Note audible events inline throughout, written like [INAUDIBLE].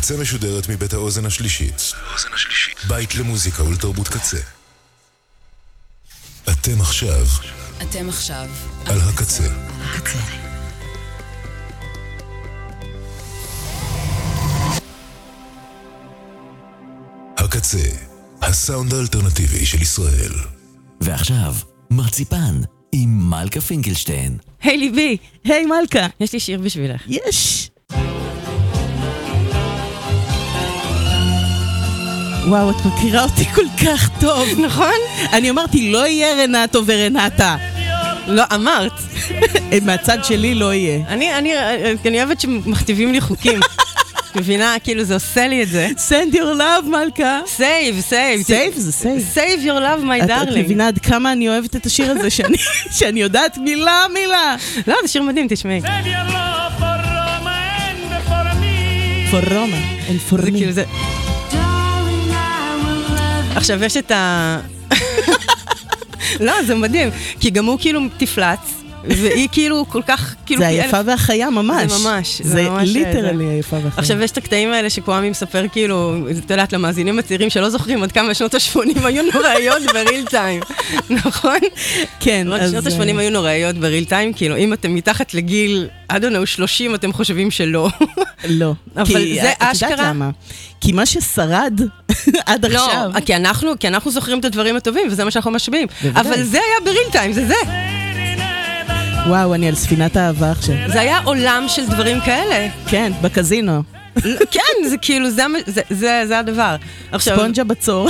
הקצה משודרת מבית האוזן השלישית. בית למוזיקה ולתרבות קצה. אתם עכשיו אתם עכשיו על הקצה. הקצה. הקצה, הסאונד האלטרנטיבי של ישראל. ועכשיו, מרציפן עם מלכה פינקלשטיין. היי ליבי, היי מלכה, יש לי שיר בשבילך. יש! וואו, את מכירה אותי כל כך טוב. נכון? אני אמרתי, לא יהיה רנטו ורנטה. לא, אמרת. [LAUGHS] מהצד שלי לא יהיה. אני, אני, אני אוהבת שמכתיבים לי חוקים. [LAUGHS] מבינה? כאילו זה עושה לי את זה. save your love, מלכה. save, save. save זה save. save your love, my את, את darling. מבינה עד כמה אני אוהבת את השיר הזה, שאני, [LAUGHS] שאני יודעת מילה מילה. לא, זה שיר מדהים, תשמעי. Save your love for Roma and for me. for Roma and for זה me. עכשיו יש את ה... [LAUGHS] לא, זה מדהים, כי גם הוא כאילו תפלץ, והיא כאילו כל כך, כאילו... זה היפה אלף- והחיה ממש. זה ממש, זה זה ממש, ליטרלי זה. היפה והחיה. עכשיו יש את הקטעים האלה שקוואמי מספר כאילו, את יודעת, למאזינים הצעירים שלא זוכרים עד כמה שנות ה-80 היו נוראיות בריל טיים, [LAUGHS] נכון? כן, אז... שנות אה, ה-80 היו נוראיות בריל טיים, כאילו אם אתם מתחת לגיל, I don't know, 30, אתם חושבים שלא. [LAUGHS] לא. אבל זה את יודעת אשכרה- למה? כי מה ששרד [LAUGHS] עד לא, עכשיו... אנחנו, כי אנחנו זוכרים את הדברים הטובים, וזה מה שאנחנו. בוודאי. אבל זה היה בריל טיים, זה זה. וואו, אני על ספינת האהבה עכשיו. זה היה עולם של דברים כאלה. כן, בקזינו. כן, זה כאילו, זה, זה, זה, זה הדבר. עכשיו, ספונג'ה בצור.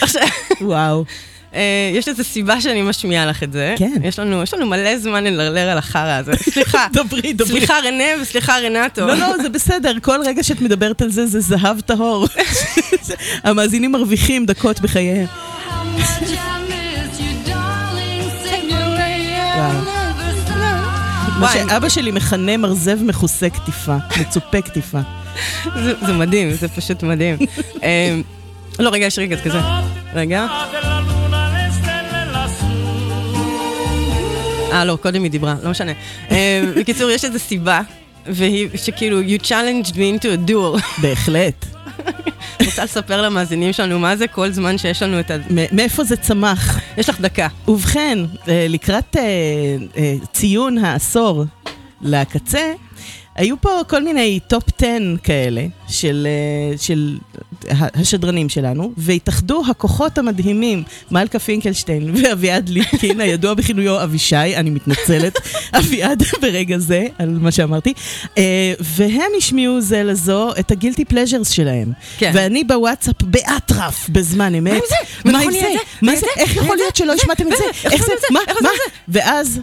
עכשיו, וואו. אה, יש איזו סיבה שאני משמיעה לך את זה. כן. יש לנו, יש לנו מלא זמן ללרלר על החרא הזה. [LAUGHS] סליחה. דברי, דברי. סליחה רנה וסליחה רנטו. לא, לא, זה בסדר, כל רגע שאת מדברת על זה, זה זהב טהור. [LAUGHS] המאזינים מרוויחים דקות בחייהם. [LAUGHS] מה. שאבא שלי מכנה מרזב מכוסה קטיפה, מצופה קטיפה. זה, מדהים, זה פשוט מדהים. [LAUGHS] אה, לא, רגע, יש רגע כזה. רגע. אה, לא, קודם היא דיברה, לא משנה. אה, בקיצור, יש איזו סיבה, והיא שכאילו, you challenged me into a duel. [LAUGHS] בהחלט. [LAUGHS] רוצה לספר למאזינים שלנו מה זה כל זמן שיש לנו את ה... מאיפה זה צמח? יש לך דקה. ובכן, אה, לקראת אה, אה, ציון העשור לקצה, היו פה כל מיני top 10 כאלה של, אה, של השדרנים שלנו, והתאחדו הכוחות המדהימים, מלכה פינקלשטיין ואביעד ליפקין, [LAUGHS] הידוע בכינויו אבישי, אני מתנצלת, [LAUGHS] אביעד ברגע זה על מה שאמרתי, אה, והם השמיעו זה לזו את ה guilty pleasures שלהם. כן. ואני בוואטסאפ באטרף בזמן אמת. מה עם זה? מה עם זה? מה? זה? איך יכול? להיות שלא? השמעתם את זה? איך זה? מה? מה? ואז,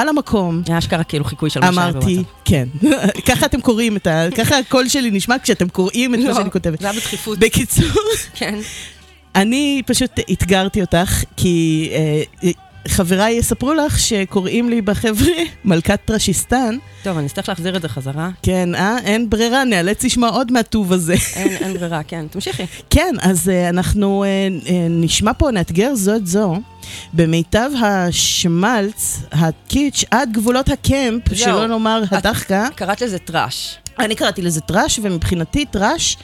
על המקום, היה אשכרה כאילו חיקוי של שהיה אמרתי. כן. [LAUGHS] ככה אתם קוראים את ה... ככה הקול שלי נשמע כשאתם קוראים את מה לא, שאני כותבת. זה היה בדחיפות. בקיצור, כן. אני פשוט אתגרתי אותך, כי אה, חבריי יספרו לך שקוראים לי בחבר'ה [LAUGHS] מלכת טרשיסטן. טוב, אני אצטרך להחזיר את זה חזרה. כן, אה? אין ברירה, נאלץ לשמוע עוד מהטוב הזה. [LAUGHS] אין, אין ברירה, כן. תמשיכי. כן, אז uh, אנחנו uh, נשמע פה, נאתגר זו את זו, במיטב השמלץ, הקיטש, עד גבולות ה camp, זהו. שלא נאמר הדחקה. קראת לזה טראש. אני קראתי לזה טראש, ומבחינתי טראש,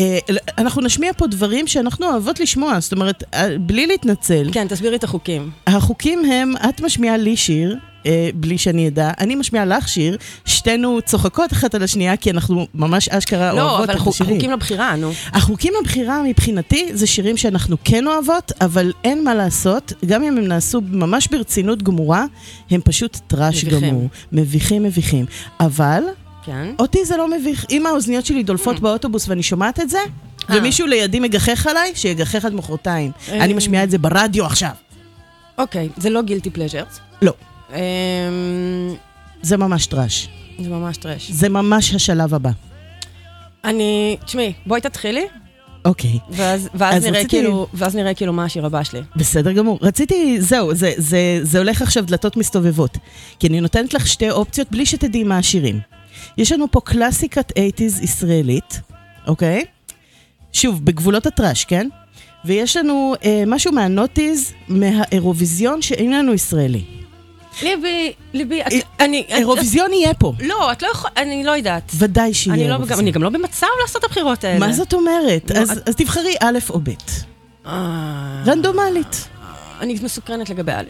אה, אנחנו נשמיע פה דברים שאנחנו אוהבות לשמוע, זאת אומרת, אה, בלי להתנצל. כן, תסבירי את החוקים. החוקים הם, את משמיעה לי שיר, אה, בלי שאני אדע, אני משמיעה לך שיר, שתינו צוחקות אחת על השנייה, כי אנחנו ממש אשכרה לא, אוהבות אבל את השירים. חוקים לבחירה, נו. החוקים לבחירה מבחינתי זה שירים שאנחנו כן אוהבות, אבל אין מה לעשות, גם אם הם נעשו ממש ברצינות גמורה, הם פשוט טראש. גמור. מביכים מביכים. אבל כן. אותי זה לא מביך. אם האוזניות שלי דולפות באוטובוס ואני שומעת את זה, אה. ומישהו לידי מגחך עליי, שיגחך עד מחרתיים. אה. אני משמיעה את זה ברדיו עכשיו. אוקיי, זה לא guilty pleasures. לא, זה ממש טראש. זה ממש טרש. זה ממש השלב הבא. אני, תשמעי, בואי תתחילי, אוקיי. ואז, ואז, אז נראה רציתי- כאילו, ואז נראה כאילו מה השיר הבא שלי. בסדר גמור. רציתי, זהו, זה, זה, זה הולך עכשיו דלתות מסתובבות. כי אני נותנת לך שתי אופציות בלי שתדעי מה השירים. יש לנו פה קלאסיקת 80's ישראלית, אוקיי? שוב, בגבולות הטראש, כן? ויש לנו אה, משהו מהנוטיז, מהאירוויזיון שאין לנו ישראלי. ליבי, ליבי, את- אני... את- אירוויזיון יהיה פה. לא, את לא יכולה, אני לא יודעת. ודאי שיהיה אני לא- אירוויזיון. אני גם לא במצב לעשות את הבחירות האלה. מה זאת אומרת? לא, אז את- אז תבחרי א' או ב'. אה, רנדומלית. אני מסוקרנת לגבי א'.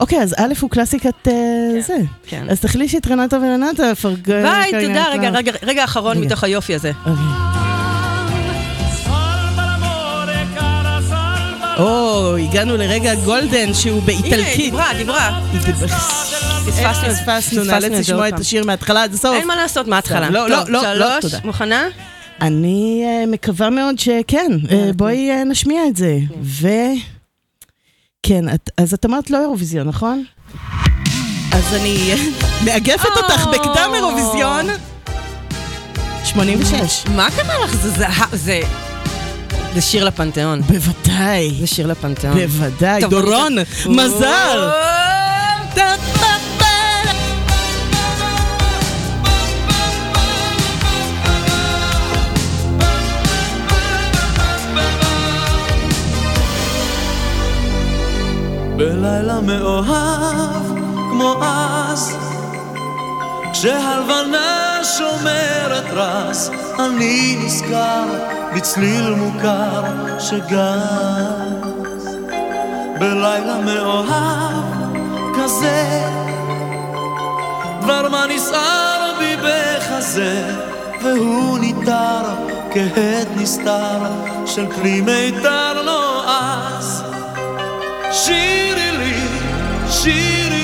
אוקיי, אז א' הוא קלאסיקת אה, זה. כן. אז תחלישי את רנטה ורנטה, פרג... ביי, תודה. רגע, רגע, רגע אחרון. מתוך היופי הזה. אוקיי. או, הגענו לרגע golden שהוא הנה, באיטלקית. דיברה, דיברה. פספסנו, פספסנו, נאלץ לשמוע את. השיר מההתחלה עד הסוף. אין מה לעשות, מההתחלה. לא, לא, לא, לא, תודה. מוכנה? אני אה, מקווה מאוד שכן, אה, בואי אה, נשמיע את זה. ו... כן, אז את אמרת לא אירוויזיון, נכון? אז אני אה, מאגפת אותך או. בקדם אירוויזיון. 86. מה קרה לך? זה זה... שיר לפנתיאון. בוודאי, זה שיר לפנתיאון. בוודאי. דורון, מזל. בלילה מאוהב כמו אז כשהלבנה שומרת רס אני נזכר בצליל מוכר שגז. בלילה מאוהב כזה דבר מה נסער בי בחזה והוא ניתר כהד נסתר של כלי מיתר נועז. שירי לי, שירי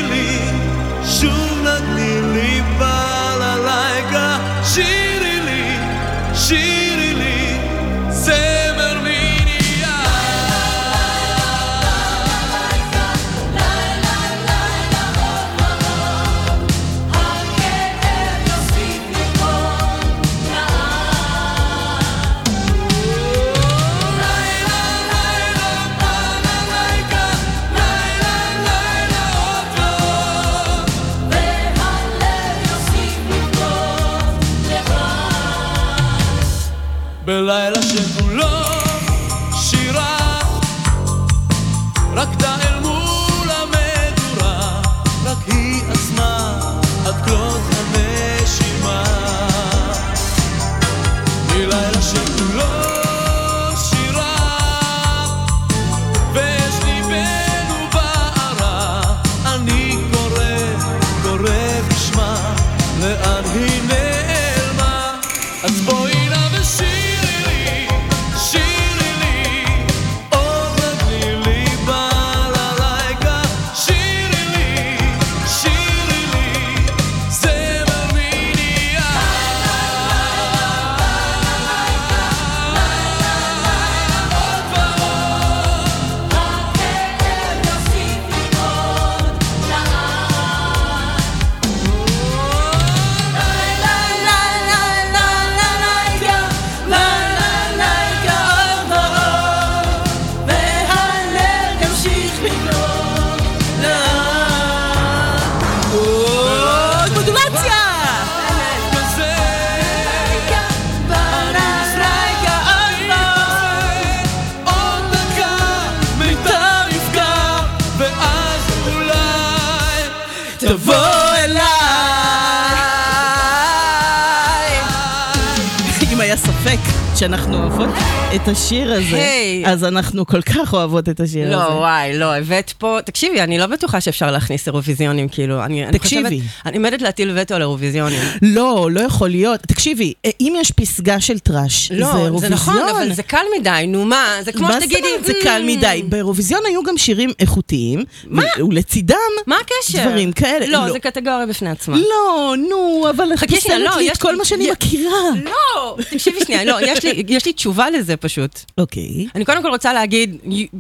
אז אנחנו כל כך אוהבות את השיר הזה. לא, וואי, לא, הבאת פה... תקשיבי, אני לא בטוחה שאפשר להכניס אירוויזיונים, כאילו, אני... אני תקשיבי. חושבת- אני עומדת להטיל וטו על אירוויזיונים. לא, לא יכול להיות. תקשיבי, אה, אם יש פסגה של טראש, לא, זה זה אירוויזיון. נכון, אבל זה קל מדי, נו מה, זה כמו מה שתגידי... אומרת? זה קל "מ, מדי. באירוויזיון היו גם שירים איכותיים, מה? ולצידם מה הקשר? דברים כאלה. לא, זה קטגוריה בפני עצמה. לא, נו, אבל את פוסלת לא, לי את יש- כל מה שאני מכירה. לא, תקשיבי שנייה, לא, יש לי- יש לי תשובה לזה פשוט. אוקיי. אני קודם כל רוצה להגיד,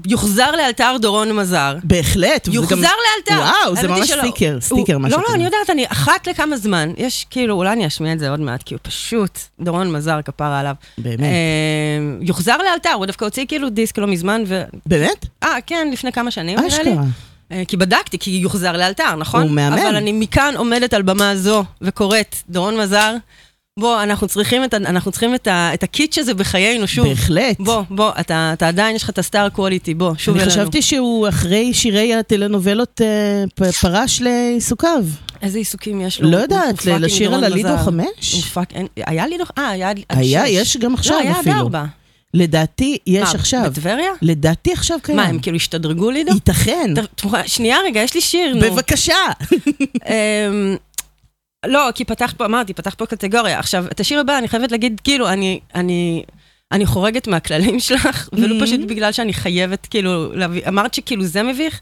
יוחזר לאלתר דורון מזר. בהחלט. יוחזר גם- לאלתר. וואו, זה ממש שלא. סטיקר, הוא- סטיקר, משהו לא, לא. אני יודעת, אני אחת לכמה זמן, יש כאילו, אולי אני אשמיע את זה עוד מעט, כי הוא פשוט, דורון מזר, כפרה עליו. באמת. אה, יוחזר לאלתר, הוא דווקא הוציא כאילו דיסק לא מזמן, ו... באמת? אה, כן, לפני כמה שנים, נראה לי. אשכרה. אה, כי בדקתי, כי יוחזר לאלתר, נכון? הוא מהמם. אבל אני מכאן עומדת על במה זו וקוראת, דורון מזר, בוא, אנחנו צריכים את, אנחנו צריכים את, ה, את הקיץ' הזה בחיינו שוב. בהחלט. בוא, בוא, אתה, אתה עדיין, יש לך את ה star quality, בוא, שוב אני אלינו. חשבתי שהוא אחרי שירי הטלנובלות אה, פרש לעיסוקיו. איזה עיסוקים יש לו? לא יודעת, לשיר על הלידו. חמש? הוא פאק, אין, היה לידו, אה, היה היה, שש. יש גם עכשיו לא, היה עד אפילו. ארבע. לדעתי, יש מה, עכשיו. בטבריה? לדעתי עכשיו קיים. מה, הם כאילו השתדרגו לידו? ייתכן. שנייה רגע, יש לי שיר, נו. בבקשה. [LAUGHS] לא, כי פתח פה, אמרתי, פתח פה קטגוריה. עכשיו, את השיר הבא, אני חייבת להגיד, כאילו, אני, אני, אני חורגת מהכללים [LAUGHS] שלך, ולא Mhm. פשוט בגלל שאני חייבת, כאילו, להביא, אמרת שכאילו זה מביך,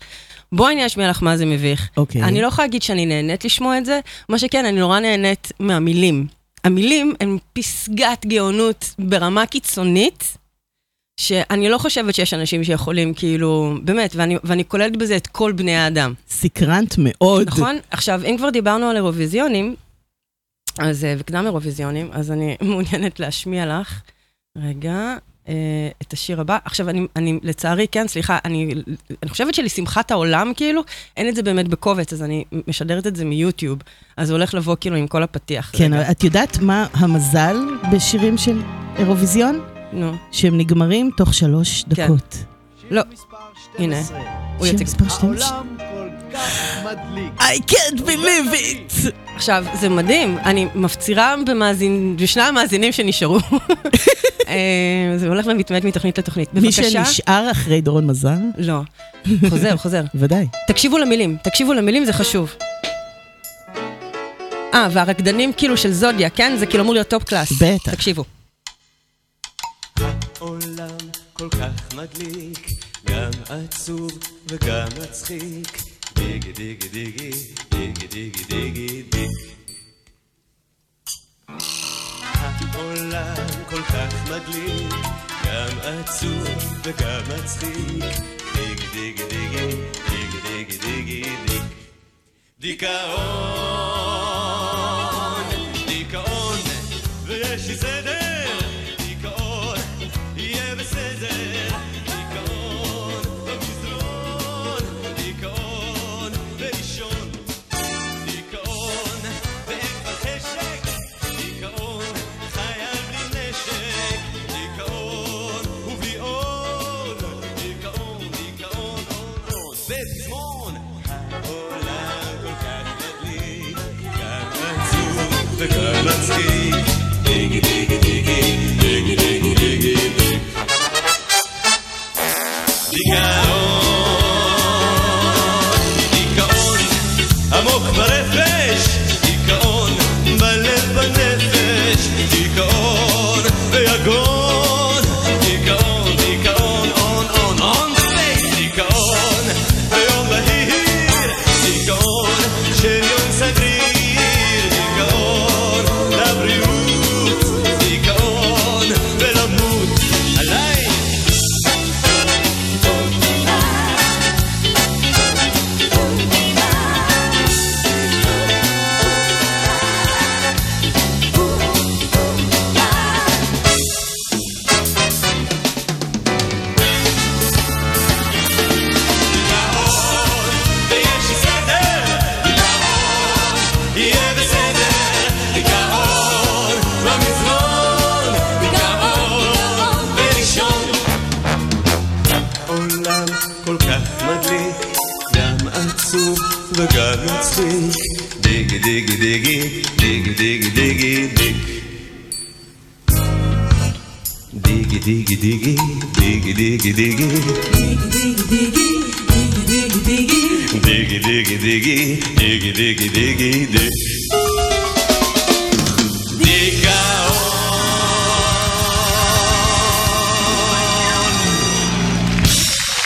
בואי אני אשמיע לך מה זה מביך. אוקיי. אני לא יכולה להגיד שאני נהנית לשמוע את זה, מה שכן, אני נורא נהנית מהמילים. המילים הן פסגת גאונות ברמה קיצונית, שאני לא חושבת שיש אנשים שיכולים, כאילו, באמת, ואני, ואני כוללת בזה את כל בני האדם. סקרנט מאוד. נכון? עכשיו, אם כבר דיברנו על אירוויזיונים, אז, אה, וקדם אירוויזיונים, אז אני [LAUGHS] מעוניינת להשמיע לך, רגע, אה, את השיר הבא. עכשיו, אני, אני לצערי, כן, סליחה, אני, אני חושבת שלשמחת העולם, כאילו, אין את זה באמת בקובץ, אז אני משדרת את זה מיוטיוב, אז זה הולך לבוא כאילו עם כל הפתיח. כן, רגע, את יודעת מה המזל בשירים של אירוויזיון? נו, שהם נגמרים תוך שלוש כן. דקות. לא, הנה, הוא שיר יציג. מספר 12. I can't believe it! עכשיו, זה מדהים, אני מפצירה במאזין, בשני המאזינים שנשארו. [LAUGHS] אה, זה הולך ומתמעט מתוכנית לתוכנית. מי בבקשה. שנשאר אחרי דורון מזר, לא, חוזר, חוזר. ודאי. תקשיבו למילים, תקשיבו למילים, זה חשוב. אה, והרקדנים כאילו של זודיה, כן? זה כאילו אמור להיות top class. בטח. תקשיבו. עולם כל כך מדליק, גם עצוב וגם מצחיק. דיגי דיגי דיגי, דיגי דיגי דיגי דיג. העולם כל כך מדליק, גם עצוב וגם מצחיק. דיגי דיגי דיגי, דיגי דיגי דיגי דיג. דיכאון, דיכאון, ויש לי סדר, דיכאון, מצחיק. דיגי דיגי דיגי, דיגי דיגי דיגי דיג. דיגי דיגי דיגי, דיגי דיגי דיגי. דיגי דיגי דיגי, דיגי דיגי דיגי דיג.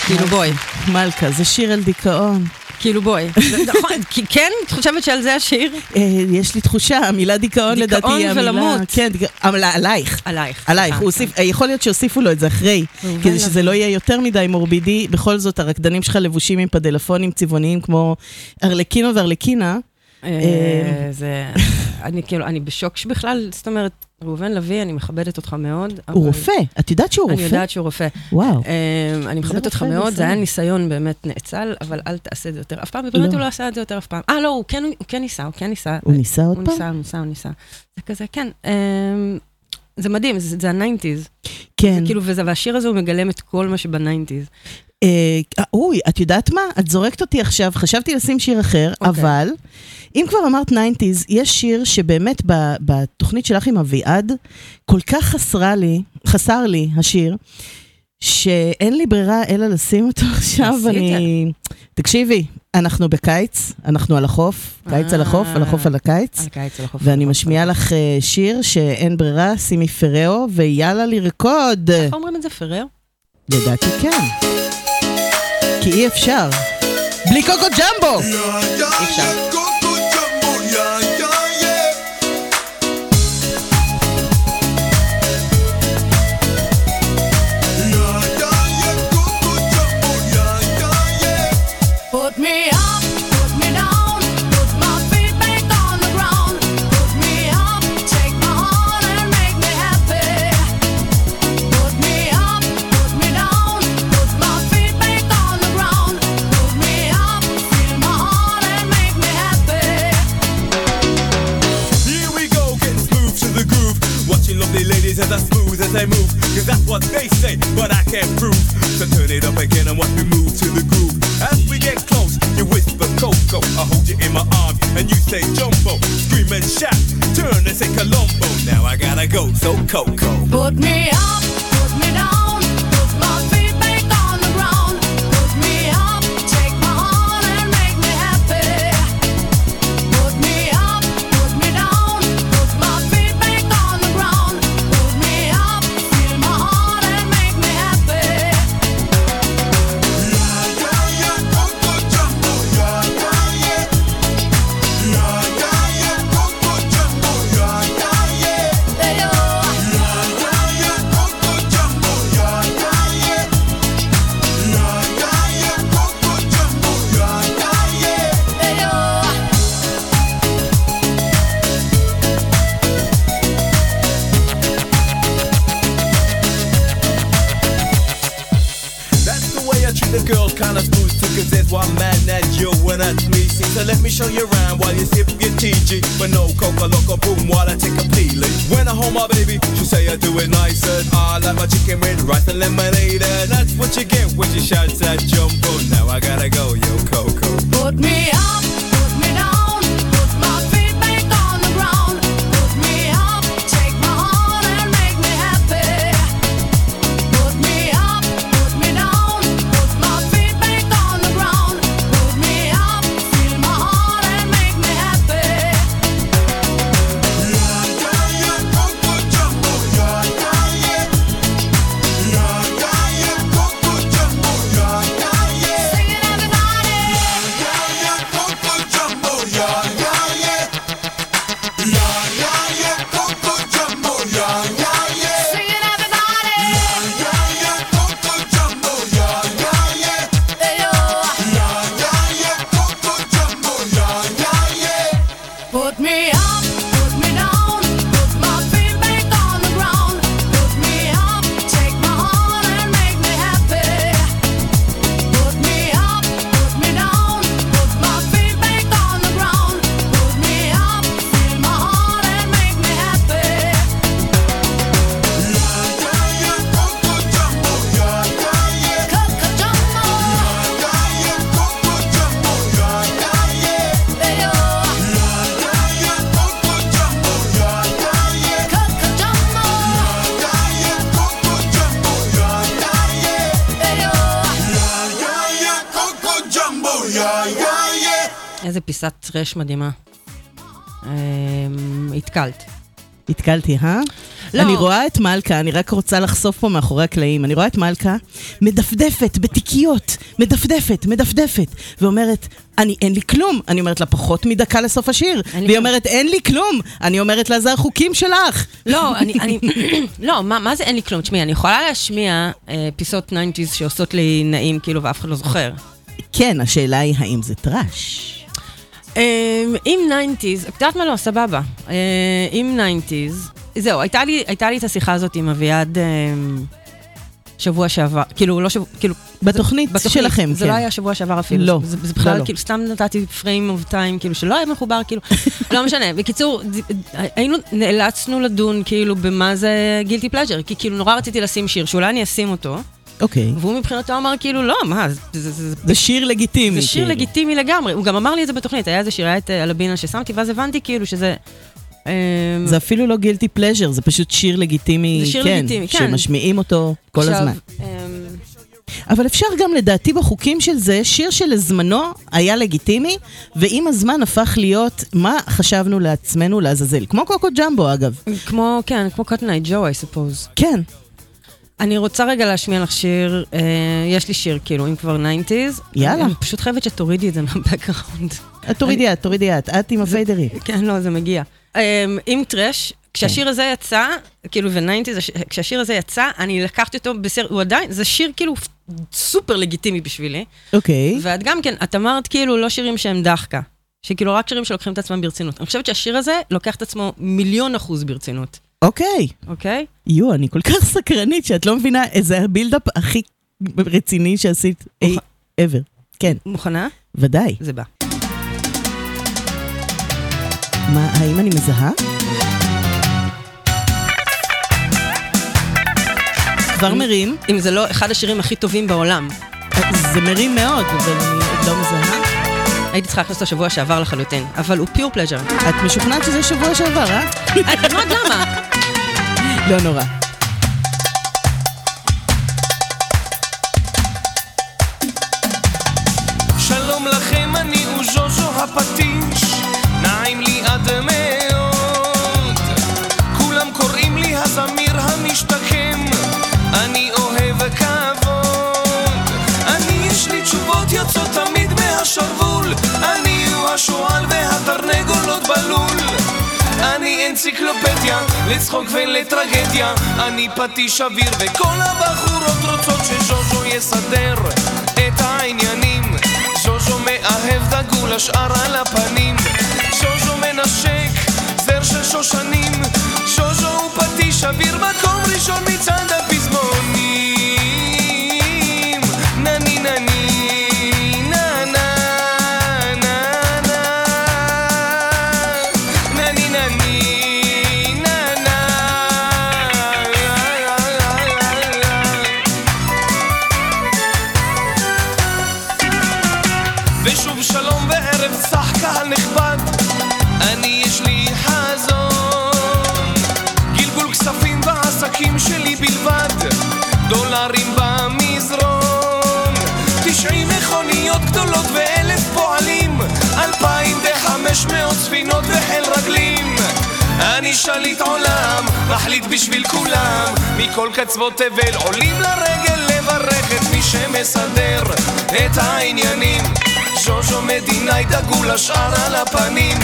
כאילו בואי, מלכה, זה שיר על דיכאון. כאילו בואי. [LAUGHS] נכון, כי כן? את חושבת שעל זה השיר? אה, יש לי תחושה, המילה דיכאון לדעתי דיכאון היא המילה... ולמות. כן, אבל עלייך. עלייך. עלייך. הוא הוסיף, אה, יכול להיות שהוסיפו לו את זה אחרי, כדי. שזה לא יהיה יותר מדי מורבידי. בכל זאת, הרקדנים שלך לבושים עם פדלפונים צבעוניים כמו ארלקינו וארלקינה. אה, זה... אני כאילו, אני בשוק שבכלל, זאת אומרת, ראובן לביא, אני מכבדת אותך מאוד. הוא אבל- רופא, את יודעת שהוא אני רופא? יודעת שהוא רופא. וואו. אמ, אני מכבדת אותך מאוד. זה היה ניסיון באמת נאצל, אבל אל תעשה את זה יותר אף פעם, ובאמת לא. הוא לא עשה את זה יותר אף פעם. אה, לא, הוא כן- הוא כן ניסה, הוא כן ניסה. הוא ניסה עוד הוא פעם? ניסה, הוא ניסה, הוא ניסה. זה כזה, כן. אמ, זה מדהים, זה זה ה nineties. כן. כאילו, וזה- והשיר הזה הוא מגלם את כל מה שב nineties. אה, אוי, את יודעת מה? את זורקת אותי עכשיו, חשבתי לשים שיר אחר, אוקיי. אבל אם כבר אמרת 90's, יש שיר שבאמת בתוכנית שלך עם אביעד, כל כך חסרה לי, חסר לי השיר, שאין לי ברירה אלא לשים אותו [LAUGHS] עכשיו, אני... תקשיבי, אנחנו בקיץ, אנחנו על החוף, קיץ על החוף, על החוף על הקיץ. על הקיץ, על החוף. ואני משמיעה לך אה, שיר שאין ברירה, שימי פראו, ויאללה לרקוד. איך אומרים את זה, פרר? לדעתי כן. כי אי אפשר. בלי קוקו ג'מבו! אי אפשר. Ladies as I smooth as they move. Cause that's what they say, but I can't prove. So turn it up again and watch me move to the groove. As we get close, you whisper Coco. I hold you in my arms and you say Jumbo. Scream and shout, turn and say Colombo. Now I gotta go, so Coco. Put me up, put me down, cause there's one man you and that's me. So let me show you around while you sip your TG. But no coca loco boom while I take a peeling. When I hold my baby, she say I do it nice and I like my chicken with rice and lemonade. And that's what you get when she shouts that jumbo. Now I gotta go, yo Coco. Put me up, פיסת טרש מדהימה. אמ, התקלת. התקלתי, אה? לא. אני רואה את מלכה, אני רק רוצה לחשוף פה מאחורי הקלעים, אני רואה את מלכה מדפדפת בתיקיות, מדפדפת, מדפדפת, ואומרת, אני, אין לי כלום. אני אומרת לה, פחות מדקה לסוף השיר. והיא כלום. אומרת, אין לי כלום. אני אומרת לה, זה החוקים שלך. לא, אני, אני, לא, מה, מה זה אין לי כלום? תשמעי, אני יכולה להשמיע אה, פיסות 90's שעושות לי נעים, כאילו, ואף אחד לא זוכר. כן, השאלה היא, האם זה trash? אה, עם 90's, את יודעת מה לא, סבבה. אה, עם 90's, זהו, הייתה לי, הייתה לי את השיחה הזאת עם אביעד אה, שבוע שעבר, כאילו, לא שבוע, כאילו... בתוכנית שלכם, זה כן. לא היה שבוע שעבר אפילו. לא, זה, זה בכלל, לא, לא. כאילו, סתם נתתי frame of time, כאילו, שלא היה מחובר, כאילו, [LAUGHS] לא משנה. בקיצור, היינו, נאלצנו לדון, כאילו, במה זה guilty pleasure, כי כאילו, נורא רציתי לשים שיר, שאולי אני אשים אותו, אוקיי. והוא מבחינתו אמר, כאילו, לא, מה, זה, זה, זה, זה שיר לגיטימי. זה שיר כאילו. לגיטימי לגמרי. הוא גם אמר לי את זה בתוכנית, היה איזה שיר, היה את אה, אלבינה ששמתי, ואז הבנתי כאילו שזה... אה, זה אפילו לא גילטי פלז'ר, זה פשוט שיר לגיטימי, זה שיר כן, לגיטימי, כן. שמשמיעים אותו כל עכשיו, הזמן. אה, אבל אפשר גם לדעתי בחוקים של זה, שיר שלזמנו היה לגיטימי, ועם הזמן הפך להיות מה חשבנו לעצמנו לעזאזל. כמו קוקו ג'מבו אגב. כמו, כן, כמו Cotton Eye Joe, I suppose. כן, אני רוצה רגע להשמיע לך שיר, אה, יש לי שיר, כאילו, אם כבר 90's. יאללה. אני, פשוט חייבת שתורידי את זה מה background. את תורידי את, תורידי את, את עם ה fader. כן, לא, זה מגיע. אה, עם trash, כשהשיר הזה יצא, כאילו, ו-90's, כשהשיר הזה יצא, אני לקחתי אותו בסרט, הוא עדיין, זה שיר כאילו סופר לגיטימי בשבילי. אוקיי. ואת גם כן, את אמרת כאילו לא שירים שהם דחקה. שכאילו רק שירים שלוקחים את עצמם ברצינות. אני חושבת שהשיר הזה לוקח את עצמו מיליון אחוז ברצינות, אוקיי. אוקיי? יו, אני כל כך סקרנית שאת לא מבינה איזה הבילדאפ הכי רציני שעשית אי ever. כן, מוכנה? ודאי. זה בא. מה, האם אני מזהה? כבר מרים. אם זה לא אחד השירים הכי טובים בעולם. זה מרים מאוד, אבל אני עוד לא מזהה. הייתי צריכה להכניס אותו שבוע שעבר לחלוטין, אבל הוא פיור פלז'ר. את משוכנעת שזה שבוע שעבר, אה? אני מאוד למה? לא נורא. שלום לכם, אני אוז'וז'ו הפטיש, אנציקלופדיה, לצחוק ולטרגדיה, אני פטיש אוויר וכל הבחורות רוצות שז'וז'ו יסדר את העניינים. ז'וז'ו מאהב דגול השאר על הפנים, ז'וז'ו מנשק זר של שושנים, ז'וז'ו הוא פטיש אוויר מקום ראשון מצד מאות ספינות וחיל רגלים. אני שליט עולם, מחליט בשביל כולם. מכל קצוות תבל עולים לרגל לברך את מי שמסדר את העניינים. ז'וז'ו מדינאי דגול השאר על הפנים.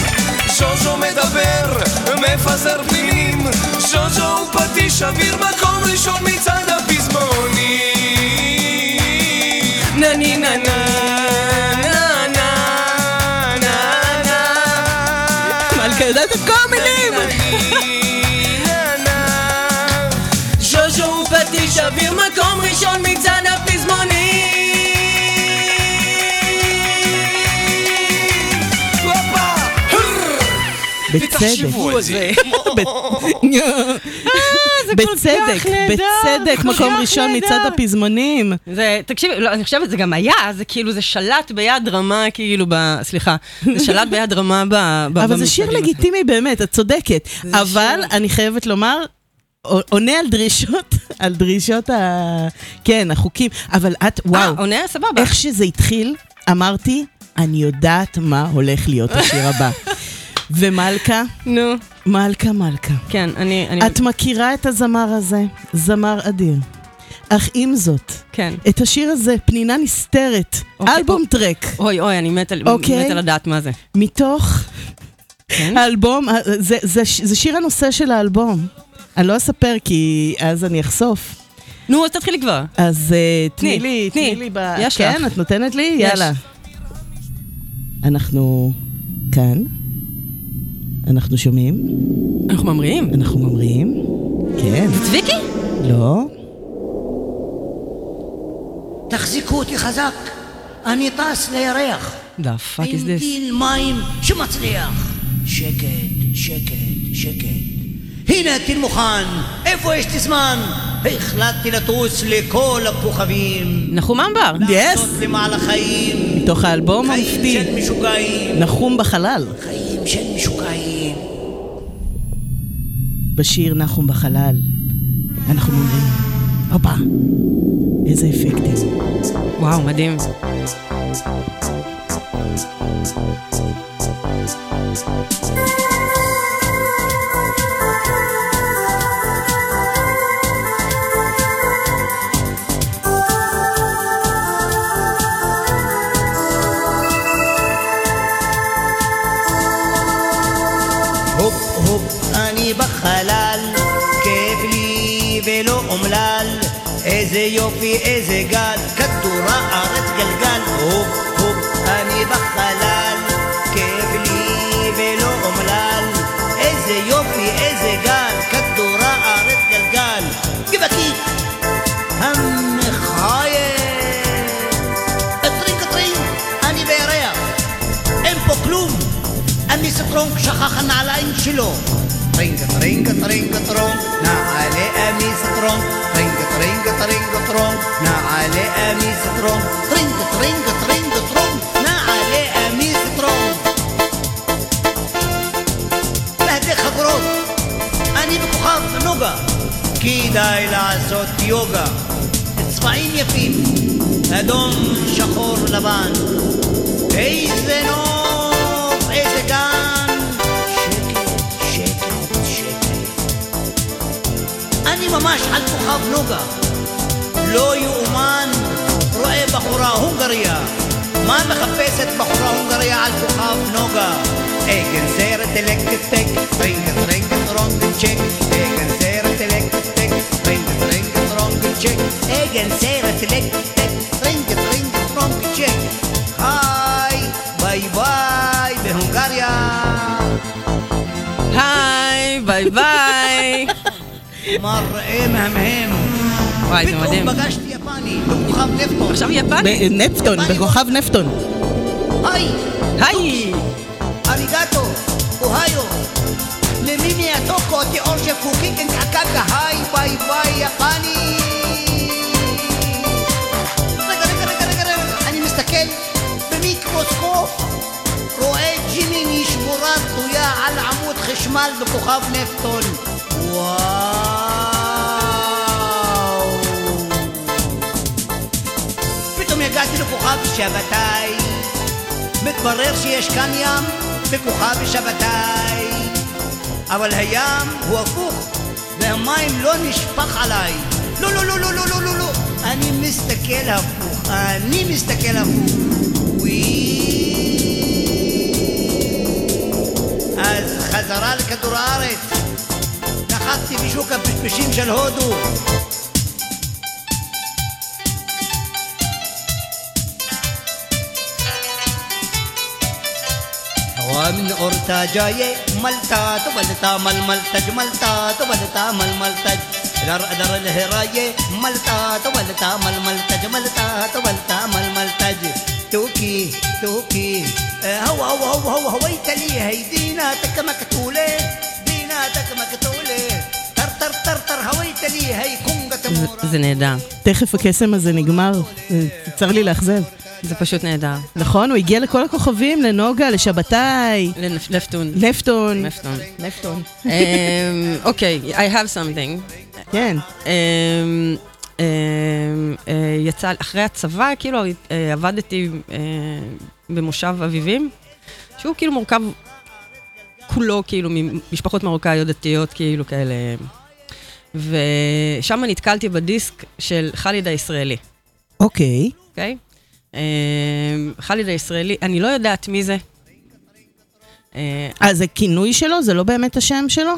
ז'וז'ו מדבר, מפזר פנינים ז'וז'ו הוא פטיש אוויר מקום ראשון מצד הפזמונים. נה נה נה יודעת את כל המילים! ז'וז'ו הוא פטיש אוויר מקום ראשון מצד בצדק. זה. בצדק, בצדק, מקום ראשון. מצד הפזמונים. זה, תקשיבי, לא, אני חושבת, זה גם היה, זה כאילו, זה שלט ביד רמה, כאילו, ב... סליחה, זה שלט ביד רמה ב... אבל זה שיר. לגיטימי באמת, את צודקת. אבל אני חייבת לומר, עונה על דרישות, [LAUGHS] על דרישות ה... כן, החוקים. אבל את, אה, וואו, עונה, סבבה. איך שזה התחיל, אמרתי, אני יודעת מה הולך להיות השיר הבא. ומלכה, נו, מלכה מלכה. כן, אני... אני את מכירה את הזמר הזה? זמר אדיר. אך עם זאת, כן. את השיר הזה, פנינה נסתרת, אוקיי, אלבום טרק, אוי, אוי, אני מתה אוקיי. מתה לדעת מה זה. מתוך כן? האלבום, זה, זה, זה שיר הנושא של האלבום. אני לא אספר כי אז אני אחשוף. נו, אז תתחילי כבר. אז אה, תני תני, לי, תני תני. לי ב... יש כן, לך. את נותנת לי? יש. יאללה. אנחנו כאן. אנחנו שומעים? אנחנו ממריאים. אנחנו ממריאים? כן. זה צביקי? לא? תחזיקו אותי חזק, אני טס לירח. The fuck is עם this? טיל מים שמצליח. שקט, שקט, שקט. הנה הטיל מוכן, איפה יש לי זמן? החלטתי לטוס לכל הכוכבים. נחום אמבר. יס! לעשות למעלה חיים. מתוך האלבום חיים המופתי, של משוגעים. נחום בחלל. חיים של משוגעים. בשיר נחום בחלל. אנחנו אומרים, הופה, איזה אפקטים. וואו, מדהים. הופ יופי איזה גל, כדור הארץ גלגל, הופ הופ אני בחלל, כיף לי ולא אומלל, איזה יופי איזה גל, כדור הארץ גלגל, גבעתי המחייב, טרינג טרינג, אני בירח, אין פה כלום. המיסטרונג שכח הנעליים שלו. טרינג טרינג טרינג טרונג, נעלי המיסטרונג. טרינג טרינג טרינג טרונג, נעלי המיסטרונג. טרינג טרינג טרינג טרונג, נעלי המיסטרונג. להדק חגורות, אני בכוכב נוגה. כדאי לעשות יוגה. צבעים יפים, אדום, שחור, לבן. איזה נוף, איזה גן. שקט, שקט, שקט. אני ממש על כוכב נוגה. לא יאומן, רואה בחורה הונגריה. מה מחפשת בחורה הונגריה על כוכב נוגה? אגן סרט אלקטק, טרינג טרינג טרונג צ'ק, אגן סרט אלקטק, טרינג טרינג טרונג צ'ק, אגן סרט אלקטק, טרינג טרינג טרונג צ'ק. היי, ביי ביי, בהונגריה. היי, ביי ביי. [LAUGHS] מראה מהמהם. וואי, זה מדהים. פתאום פגשתי יפני, בכוכב נפטון. עכשיו יפני. בנפטון, בכוכב נפטון. היי, היי! אריגטו, אוהיו. למימי הטוקו, תיאור של קוקינג קקקה, היי, ביי ביי, יפני. רגע, רגע, רגע, רגע, רגע, אני מסתכל במיקרוסקופ, רואה ג'ימיני שבורה תלויה על עמוד חשמל בכוכב נפטון. וואו. לכוכב שבתאי, מתברר שיש כאן ים בכוכב שבתאי, אבל הים הוא הפוך, והמים לא נשפך עליי. לא, לא, לא, לא, לא, לא, לא, לא. אני מסתכל הפוך, אני מסתכל הפוך. וואי. אז חזרה לכדור הארץ. נחתתי בשוק הפשפשים של הודו. من أورتا جاية ملتا تبلتا مل ملتج ملتا تبلتا مل ملتج در در الهراية ملتا تبلتا مل ملتج ملتا تبلتا مل ملتج توكي توكي هو هو هو هو هو يتلي هي ديناتك مكتولة ديناتك مكتولة تر تر تر تر هويت لي هي كونغة مورا זה נהדר. תכף הקסם הזה נגמר, צר לי לאכזב. זה פשוט נהדר. נכון, הוא הגיע לכל הכוכבים, לנוגה, לשבתאי, לנפ- לפטון. נפטון. נפטון. נפטון. אמ, אוקיי, I have something. כן. אמ, אמ, אה, יצא, אחרי הצבא, כאילו, אה, עבדתי אה, במושב אביבים, שהוא כאילו מורכב כולו, כאילו, ממשפחות מרוקאיות דתיות, כאילו, כאלה. ושם נתקלתי בדיסק של חאליד הישראלי, אוקיי. אוקיי? אמ, חאליד הישראלי, אני לא יודעת מי זה. אה, אה, זה כינוי שלו? זה לא באמת השם שלו?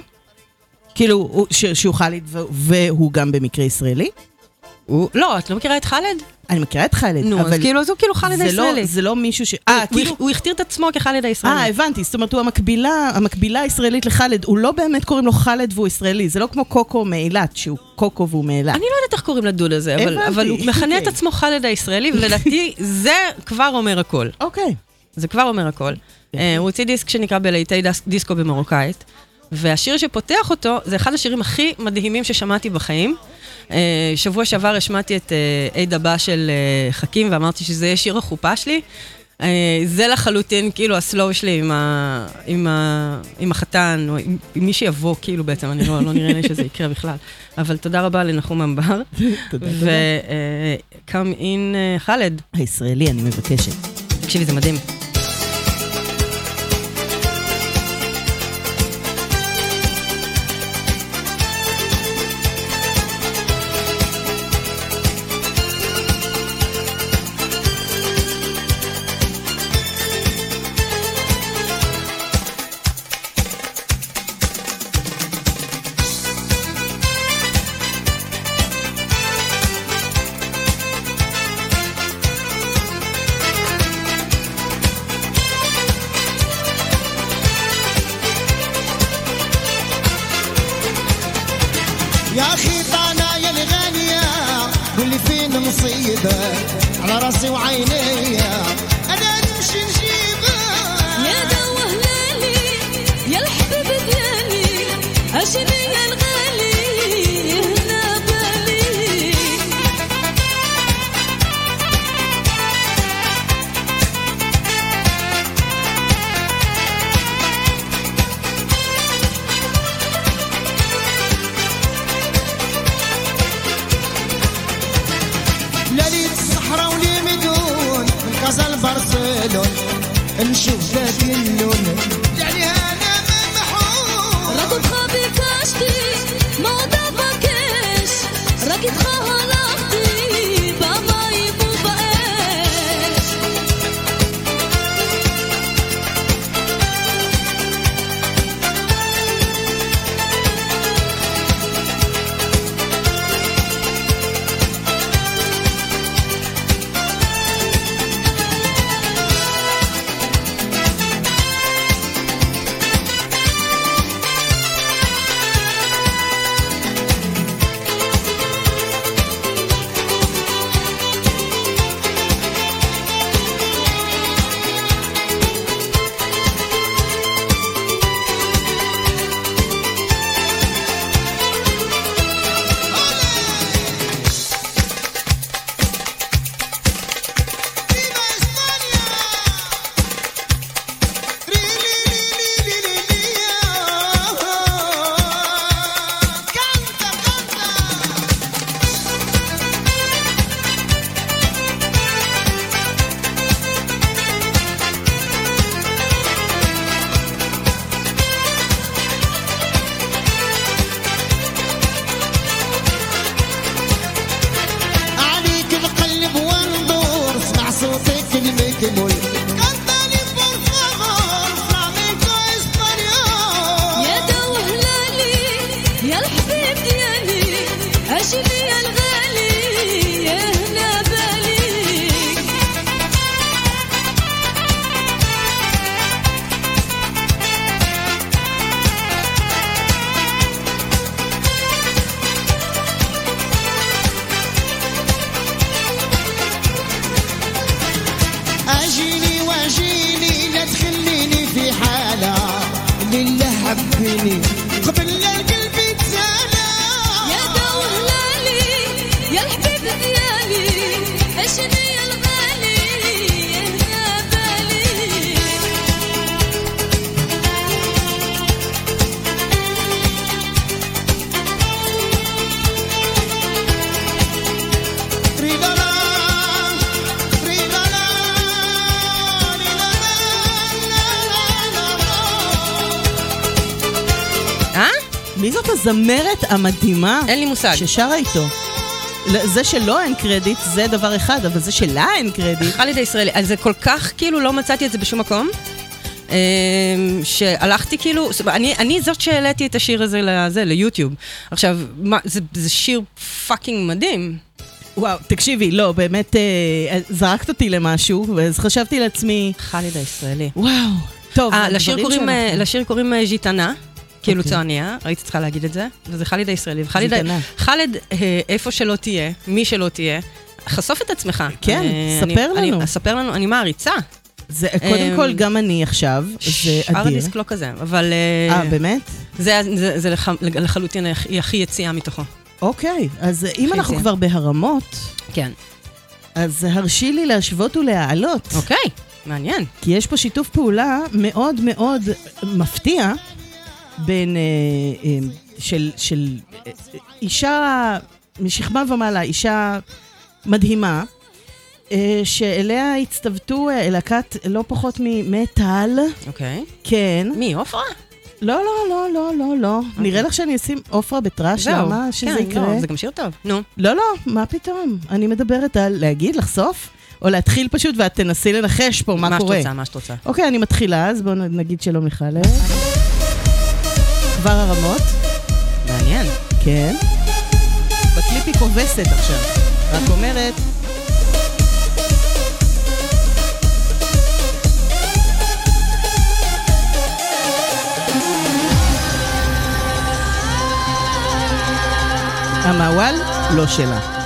כאילו, שהוא חאליד והוא גם במקרה ישראלי? הוא, לא, את לא מכירה את חאלד? אני מכירה את חאלד, נו, אז אבל כאילו, אז הוא כאילו חאלד לא- הישראלי. זה לא מישהו ש... אה, אה, כאילו... הוא הכתיר את עצמו כחאלד אה, הישראלי. הבנתי, זאת אומרת, הוא המקבילה, המקבילה הישראלית לחאלד, הוא לא באמת קוראים לו חאלד והוא ישראלי, זה לא כמו קוקו מאילת, שהוא קוקו והוא מאילת. אני לא יודעת איך קוראים לדוד הזה, אבל, אבל הוא מכנה את אוקיי. עצמו חאלד הישראלי, [LAUGHS] ולדעתי זה כבר אומר הכל. אוקיי. זה כבר אומר הכל. אה, הוא הוציא דיסק שנקרא בלהיטי דיסקו במרוקאית, והשיר שפותח אותו זה אחד השירים הכי מדהימים ששמעתי בחיים. אה, שבוע שעבר השמעתי את אה, עד הבא של אה, חכים, ואמרתי שזה יהיה שיר החופה שלי. זה לחלוטין כאילו הסלואו שלי עם, ה, עם, ה, עם החתן, או עם, עם מי שיבוא, כאילו בעצם, אני לא, לא נראה לי שזה יקרה בכלל. אבל תודה רבה לנחום אמבר. [LAUGHS] תודה. ו-come in אה, חאלד. הישראלי, אני מבקשת. תקשיבי, זה מדהים. راسي وعيني. הזמרת המדהימה אין לי מושג. ששרה איתו? זה שלו אין קרדיט, זה דבר אחד, אבל זה שלה אין קרדיט. חאלד הישראלי. אז זה כל כך, כאילו, לא מצאתי את זה בשום מקום. אמ, שהלכתי כאילו, אני, אני זאת שהעליתי את השיר הזה לזה, ליוטיוב. עכשיו, מה, זה, זה שיר fucking מדהים. וואו, תקשיבי, לא, באמת, אה, זרקת אותי למשהו, ואז חשבתי לעצמי, חאלד הישראלי. וואו, טוב, אה, לשיר דברים קוראים, אה, לשיר קוראים אה, ז'יטנה. כאילו אוקיי. צועניה, הייתי צריכה להגיד את זה, וזה חאלד הישראלי. וחאלד, ז'יטנה. חאלד, אה, איפה שלא תהיה, מי שלא תהיה, חשוף את עצמך. כן, אה, ספר לנו. אני- ספר לנו, אני מעריצה. זה, קודם אמ, כל, גם אני עכשיו, זה אדיר. הדיסק לא כזה, אבל אה, אה, באמת? זה, זה, זה לח, לחלוטין הכי יציאה מתוכו. אוקיי, אז אם אנחנו. כבר בהרמות, כן. אז הרשי לי להשוות ולהעלות. אוקיי, מעניין. כי יש פה שיתוף פעולה מאוד מאוד מפתיע בין אה, אה, של, של אה, אישה משכמה ומעלה, אישה מדהימה, שאליה הצטוותו להקת לא פחות ממטאל, אוקיי. כן. מי, עופרה? לא, לא, לא, לא, לא, לא. נראה לך שאני אשים עופרה בטראש, זהו. למה שזה כן, יקרה? לא, זה גם שיר טוב. נו. לא, לא, מה פתאום? אני מדברת על להגיד, לחשוף, או להתחיל פשוט ואת תנסי לנחש פה מה מה שאת קורה. רוצה, מה שאת רוצה. אוקיי, אני מתחילה, אז בואו נגיד שלום לחלק. כבר הרמות, מעניין. כן. בקליפ היא כובסת עכשיו. רק אומרת, המעוול לא שלה.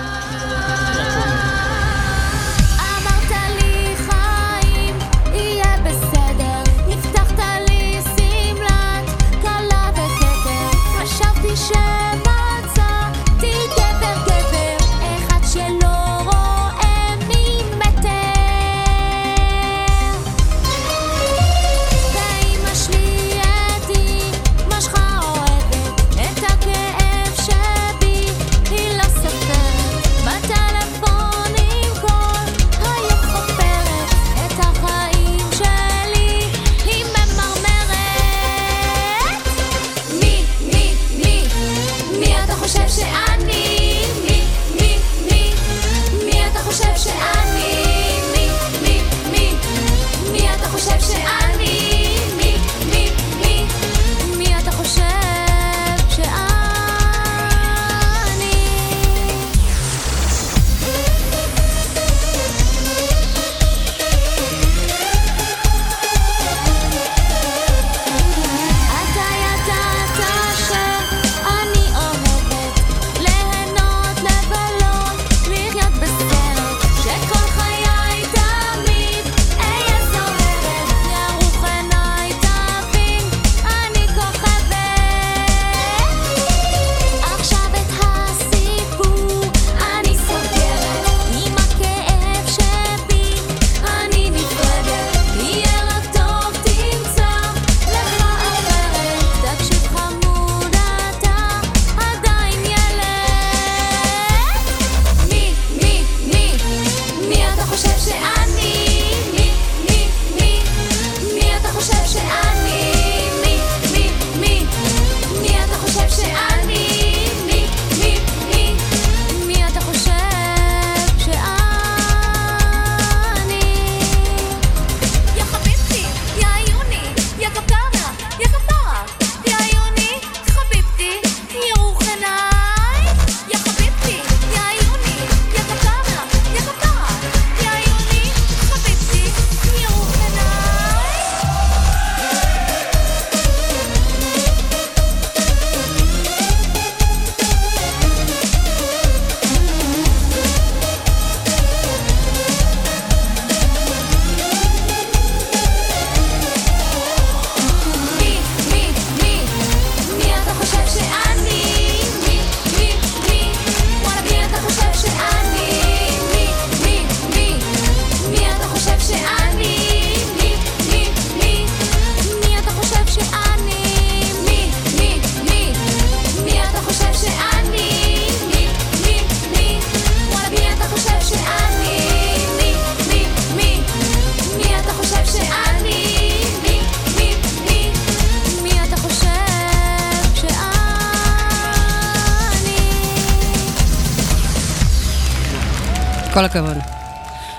כל הכבוד.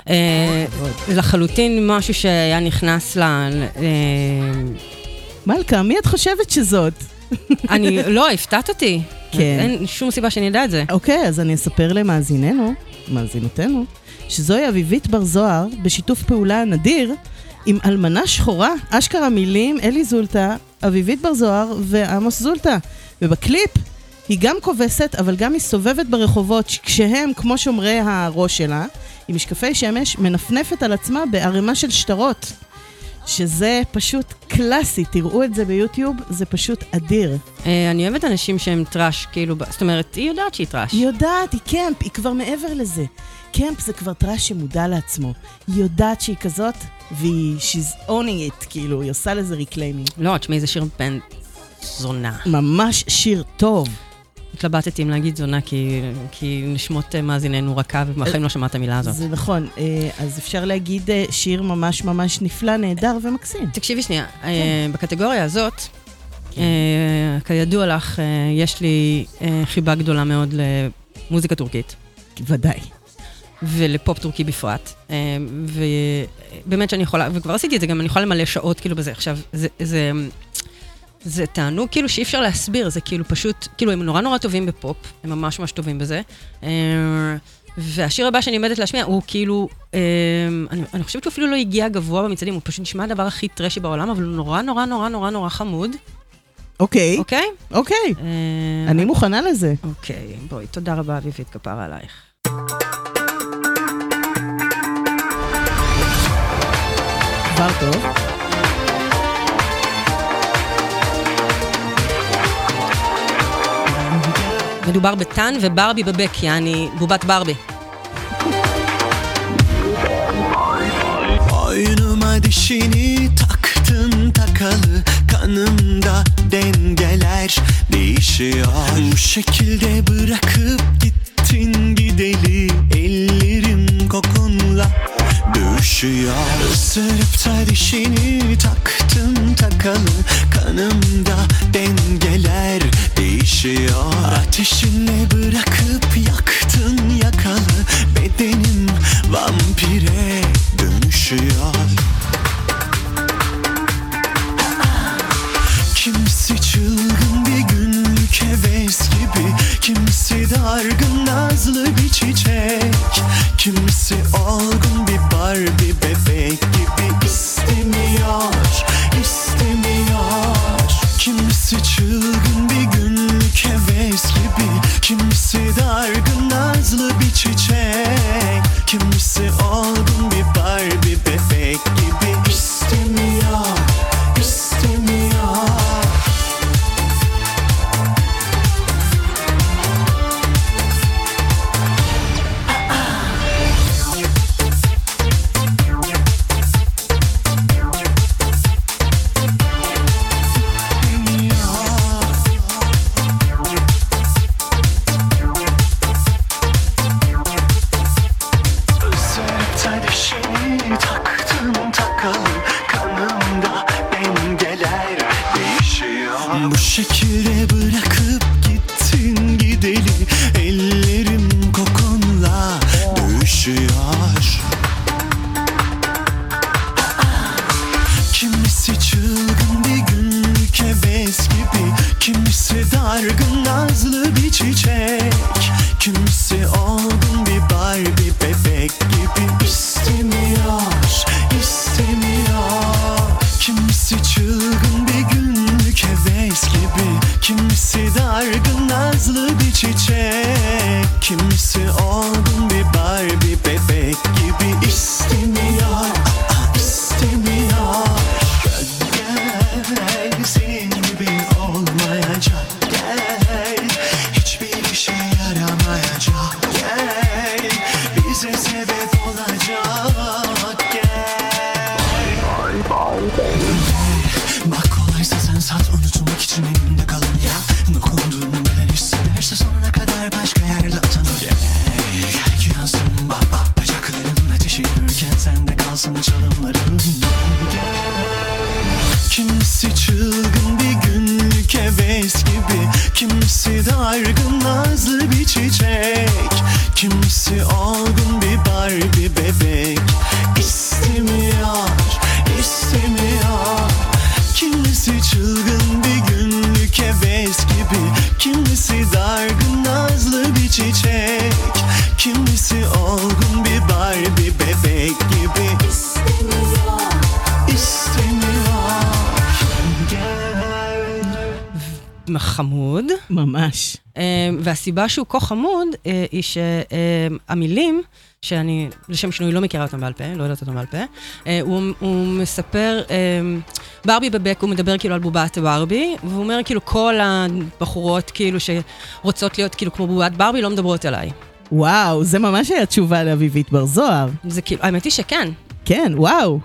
אה, לחלוטין משהו שהיה נכנס ל... אה, מלכה, מי את חושבת שזאת? אני, לא, הפתעת אותי. כן. אין שום סיבה שאני אדע את זה. אוקיי, אז אני אספר למאזיננו מאזינותינו, שזוהי אביבית בר זוהר, בשיתוף פעולה נדיר, עם אלמנה שחורה, אשכרה מילים, אלי זולטה, אביבית בר זוהר ועמוס זולטה. ובקליפ היא גם כובסת, אבל גם מסתובבת ברחובות, כשהם, כמו שומרי הראש שלה, עם משקפי שמש, מנפנפת על עצמה בערימה של שטרות. שזה פשוט קלאסי, תראו את זה ביוטיוב, זה פשוט אדיר. אה, אני אוהבת אנשים שהם trash, כאילו, זאת אומרת, היא יודעת שהיא trash. היא יודעת, היא camp, היא כבר מעבר לזה. camp זה כבר trash שמודע לעצמו. היא יודעת שהיא כזאת, והיא, she's owning it, כאילו, היא עושה לזה reclaiming. לא, תשמעי, זה שיר בן זונה. ממש שיר טוב. התלבטתי אם להגיד זונה, כי, כי נשמות אה, מאזיננו רכה, ובחיים לא שמעת את המילה הזאת. זה נכון, אה, אז אפשר להגיד אה, שיר ממש ממש נפלא, נהדר ומקסים. תקשיבי שנייה, אה, בקטגוריה הזאת, אה, כידוע לך, יש לי חיבה גדולה מאוד למוזיקה טורקית. ודאי. ולפופ טורקי בפרט. ובאמת שאני יכולה, וכבר עשיתי את זה, גם אני יכולה למלא שעות כאילו בזה. עכשיו, זה, זה, זה תענוג כאילו שאי אפשר להסביר, זה כאילו פשוט, כאילו הם נורא נורא טובים בפופ, הם ממש ממש טובים בזה. אה, והשיר הבא שאני עומדת להשמיע הוא כאילו, אה, אני, אני חושבת שהוא אפילו לא הגיע גבוה במצעדים, הוא פשוט נשמע הדבר הכי טרשי בעולם, אבל הוא נורא נורא נורא נורא נורא חמוד, אוקיי, אוקיי? אוקיי, אה, אני מוכנה לזה. אוקיי, בואי, תודה רבה, אביבית, כפרה עלייך. כבר טוב. מדובר בטן וברבי בבק, יעני בובת ברבי. Boynuma dişini taktın takalı Kanımda dengeler değişiyor Bu şekilde bırakıp gittin gideli Ellerim kokunla dövüşüyor Isırıp da dişini taktın takalı. Kanımda dengeler değişiyor. Ateşinle bırakıp yaktın yakalı. Bedenim vampire dönüşüyor. Kimisi çılgın bir günlük heves Kimisi dargın nazlı bir çiçek. Kimisi olgun bir Barbie bebek gibi istemiyor, istemiyor. Kimisi çılgın bir günlük heves gibi. Kimisi dargın nazlı bir çiçek ממש. אה, והסיבה שהוא כה חמוד אה, היא שהמילים, שאני לשם שינוי לא מכירה אותם בעל פה, לא יודעת אותם בעל פה, אה, הוא, הוא מספר, אה, ברבי בבק, הוא מדבר כאילו על בובת ברבי, והוא אומר כאילו כל הבחורות כאילו שרוצות להיות כאילו כמו בובת ברבי לא מדברות עליי. וואו, זה ממש היה תשובה לאביבית בר זוהר. זה כאילו, האמת היא שכן, כן, וואו.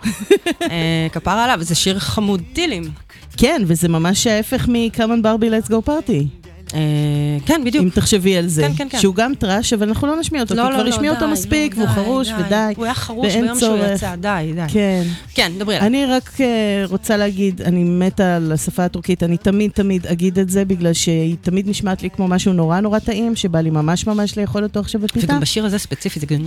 אה, כפרה עליו, זה שיר חמוד טילים. כן, וזה ממש ההפך ברבי Let's go party. אה, כן, בדיוק. אם תחשבי על זה. כן, כן, כן. שהוא גם trash, אבל אנחנו לא נשמיע אותו, לא, כי לא, כבר לא, השמיעו אותו מספיק, והוא די, חרוש די. ודי. הוא היה חרוש ביום שהוא. יצא, די, די. כן. כן, דברי עליו. אני רק אה, רוצה להגיד, אני מתה על השפה הטורקית, אני תמיד תמיד אגיד את זה, בגלל שהיא תמיד נשמעת לי כמו משהו נורא נורא טעים, שבא לי ממש ממש לאכול אותו עכשיו בפיתה. וגם בשיר הזה ספציפית זה גם...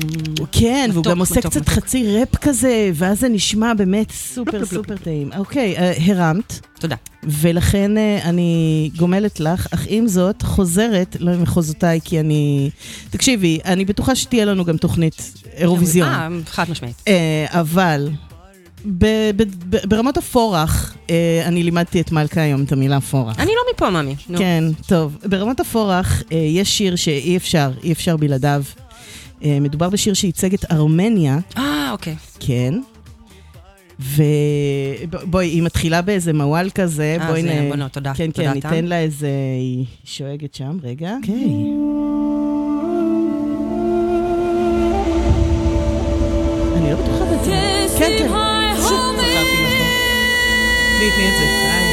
כן, והוא גם עושה קצת מתוק. חצי ראפ כזה, ואז זה נשמע באמת סופר סופר טעים. אוקיי, אה, הרמת, תודה. ולכן אה, אני גומלת לך, אך עם זאת, חוזרת למחוזותיי, כי אני... תקשיבי, אני בטוחה שתהיה לנו גם תוכנית אירוויזיון. אה, חד משמעית. אה, אבל ב- ב- ב- ברמות הפורח, אה, אני לימדתי את מלכה היום את המילה פורח. אני לא מפה, ממי. נו. כן, טוב. ברמת הפורח אה, יש שיר שאי אפשר, אי אפשר בלעדיו. אה, מדובר בשיר שייצג את ארמניה, אה, אוקיי. כן. ובואי, היא מתחילה באיזה מוואל כזה, אה, בואי זה נ... בנות, תודה. כן, תודה, כן, תם. ניתן לה איזה... היא שואגת שם, רגע. אוקיי. אני לא בטוחה בזה. כן, כן. תני את זה.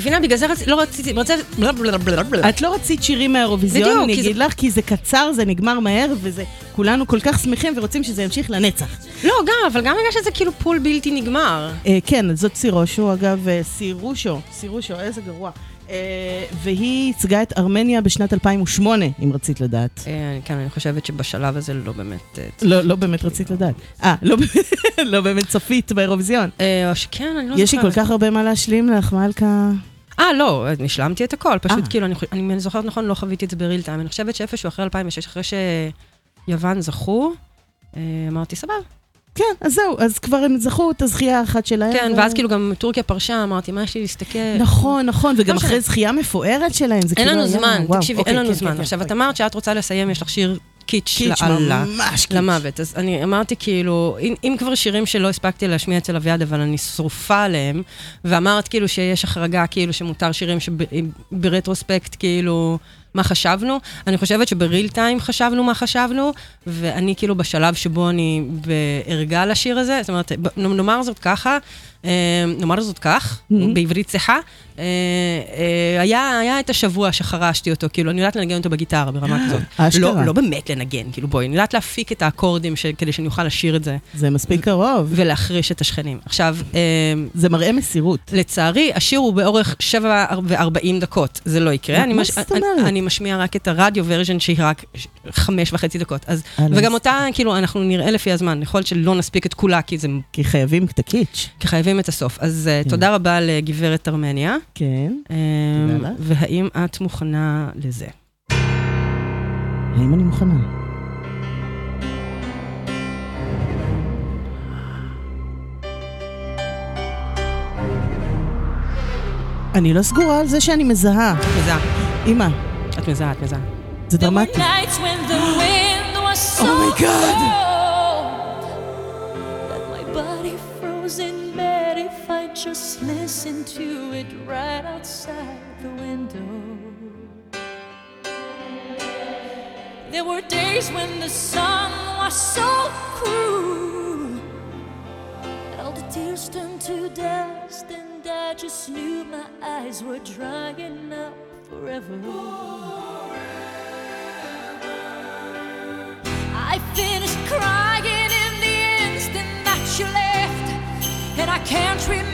מבינה? בגלל זה רציתי, לא רציתי, רוצה... את לא רצית שירים מהאירוויזיון, אני אגיד לך, כי זה קצר, זה נגמר מהר, וזה... כולנו כל כך שמחים ורוצים שזה ימשיך לנצח. לא, גם, אבל גם בגלל שזה כאילו פול בלתי נגמר. אה, כן, זאת סירושו, אגב, אה, סירושו, סירושו, איזה גרוע. אה, והיא ייצגה את ארמניה בשנת 2008, אם רצית לדעת. כן, אני חושבת שבשלב הזה לא באמת... לא, לא באמת רצית לדעת. אה, לא, [LAUGHS] לא באמת צפית באירוויזיון. או שכן, אני לא זוכרת. יש לי כל כך הרבה מה להשלים לך, מלכה. אה, לא, השלמתי את הכל, פשוט אה. כאילו, אני, אני זוכרת נכון, לא חוויתי את זה בריל טיים. אני חושבת שאיפשהו אחרי 2006, אחרי שיוון זכו, אה, אמרתי, סבבה. כן, אז זהו, אז כבר הם זכו את הזכייה האחת שלהם. כן, ו- ואז כאילו גם טורקיה פרשה, אמרתי, מה יש לי להסתכל? נכון, נכון, וגם לא אחרי. זכייה מפוארת שלהם, זה אין כאילו לנו היה- זמן, תקשיבי, אוקיי, אין לנו כן, זמן. כן, עכשיו, כן. את אמרת שאת רוצה לסיים, יש לך שיר קיץ' קיץ', לאללה. ממש קיץ'. למוות. אז אני אמרתי כאילו, אם, אם כבר שירים שלא הספקתי להשמיע אצל אביעד, אבל אני שרופה עליהם, ואמרת כאילו שיש החרגה, כאילו שמותר שירים שברטרוספקט, כאילו, מה חשבנו. אני חושבת שבריל טיים חשבנו מה חשבנו, ואני כאילו בשלב שבו אני בערגה לשיר הזה, זאת אומרת, נאמר זאת ככה, אה, נאמר זאת כך, בעברית צחה, היה, היה את השבוע שחרשתי אותו, כאילו, אני יודעת לנגן אותו בגיטרה ברמה כזאת. אשכרה. לא, לא באמת לנגן, כאילו, בואי, אני יודעת להפיק את האקורדים ש- כדי שאני אוכל לשיר את זה. זה מספיק קרוב. ולהחריש את השכנים. עכשיו, אה, זה מראה מסירות. לצערי, השיר הוא באורך 7 ו-40 דקות, זה לא יקרה. מה. זאת אני, אומרת? אני משמיע רק את הרדיו ורז'ן שהיא רק ש- חמש וחצי דקות. אז, אה, וגם אותה, כאילו, אנחנו נראה לפי הזמן, יכול להיות שלא נספיק את כולה, כי זה... כי חייבים את הקיץ'. כי חייבים את הסוף. אז אה, תודה רבה לגברת ארמניה. כן. לך. והאם את מוכנה לזה? האם אני מוכנה? אני לא סגורה על זה שאני מזהה. מזהה. אמא, את מזהה, את מזהה. זה דרמטי. Nights just listen to it right outside the window. There were days when the sun was so cruel all the tears turned to dust, and I just knew my eyes were drying up forever. I finished crying in the instant that you left, and I can't remember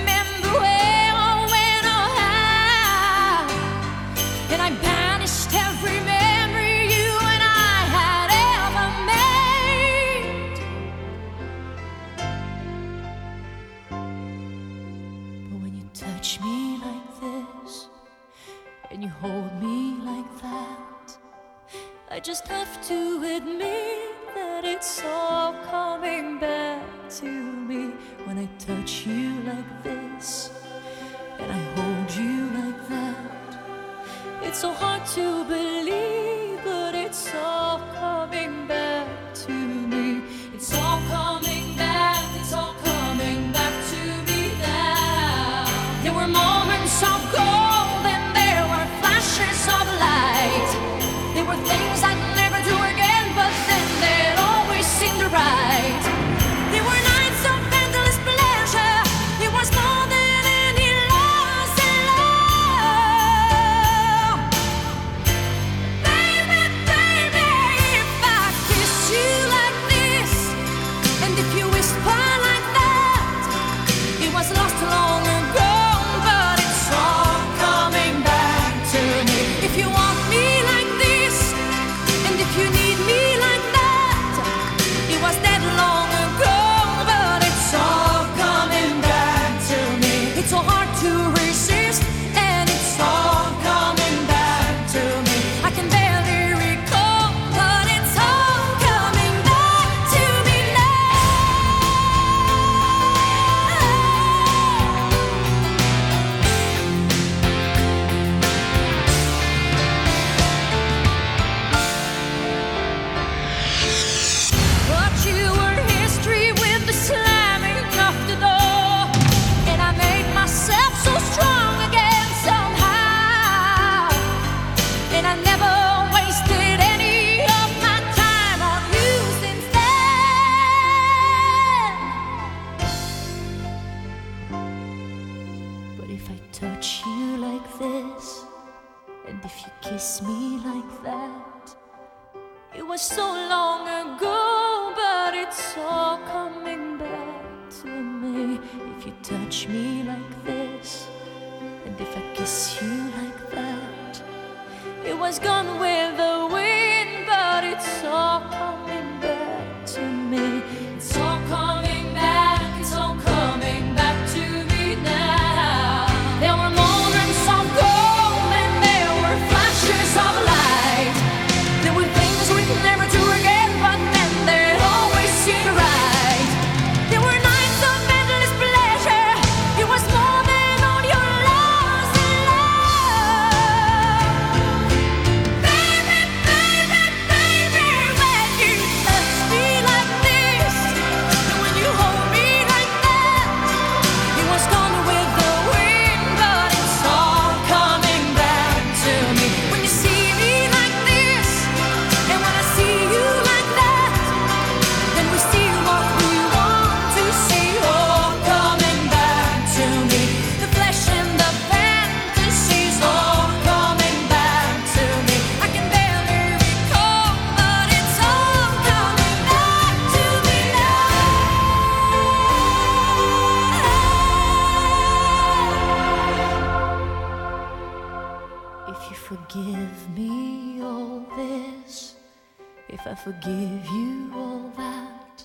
I forgive you all that,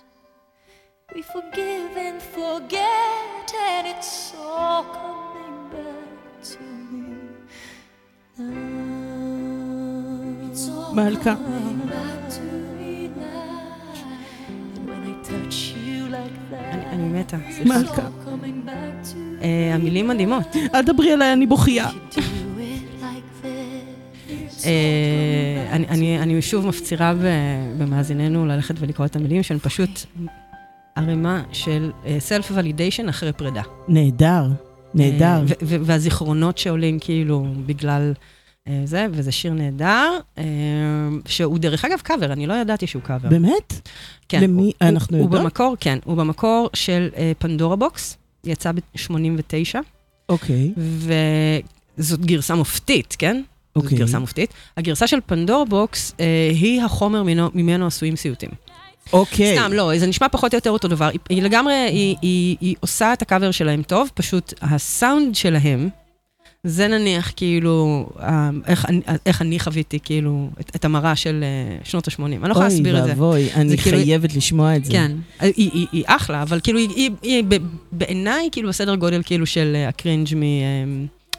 we forgive and forget, and it's all coming back to me. now. It's all מלכה. coming back to me now. And when I touch you like that, אני- אני מתה. מלכה. אה, המילים מדהימות. אל תדברי עליי, אני בוכייה. אני- אני אני שוב מפצירה במאזיננו ללכת ולקרוא את המילים, שהן פשוט ערימה של self validation אחרי פרידה. נהדר, נהדר. אה, והזיכרונות שעולים כאילו בגלל אה, זה, וזה שיר נהדר, אה, שהוא דרך אגב קאבר, אני לא ידעתי שהוא קאבר. באמת? כן. למי? הוא- אנחנו הוא יודעות? במקור, כן, הוא במקור של אה, פנדורה בוקס, יצא ב-89, אוקיי. וזאת גרסה מופתית, כן? אוקיי. גרסה מופתית. הגרסה של פנדורה בוקס אה, היא החומר ממנו, ממנו עשויים סיוטים. אוקיי. סתם, לא, זה נשמע פחות או יותר אותו דבר. היא, היא לגמרי, היא, היא, היא עושה את הקאבר שלהם טוב, פשוט הסאונד שלהם, זה נניח כאילו, אה, איך, איך אני חוויתי כאילו את, את המראה של אה, שנות ה-80. אני לא יכולה להסביר את זה. אוי ואבוי, אני כאילו- חייבת לשמוע את זה. כן, היא, היא, היא אחלה, אבל כאילו, היא, היא, היא בעיניי כאילו בסדר גודל כאילו של אה, ה cringe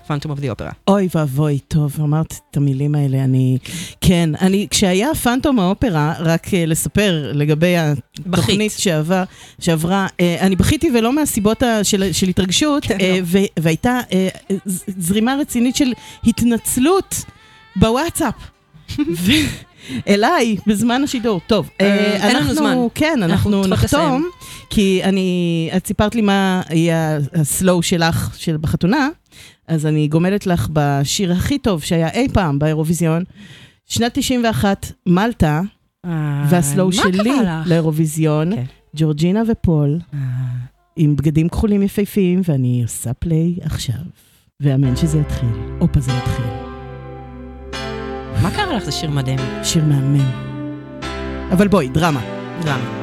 מ Phantom of the Opera. אוי ואבוי, טוב, אמרת את המילים האלה, אני... כן, אני, כשהיה פנטום האופרה, רק אה, לספר לגבי התוכנית שעבר, שעברה, אה, אני בכיתי ולא מהסיבות ה- של, של התרגשות, כן, אה, לא. ו, והייתה ז- זרימה רצינית של התנצלות בוואטסאפ. [LAUGHS] אליי, בזמן השידור. טוב, אין לנו זמן. כן, אנחנו נחתום. כי אני, את סיפרת לי מה יהיה הסלואו שלך של בחתונה, אז אני גומלת לך בשיר הכי טוב שהיה אי פעם באירוויזיון. שנת 91, מלטה, והסלואו אה, מה שלי? לאירוויזיון, כן. ג'ורג'ינה ופול, אה. עם בגדים כחולים יפהפיים, ואני עושה פליי עכשיו. ואמן שזה יתחיל. הופה, זה יתחיל. מה קרה לך? זה שיר מדהים. שיר מהמם. אבל בואי, דרמה. דרמה.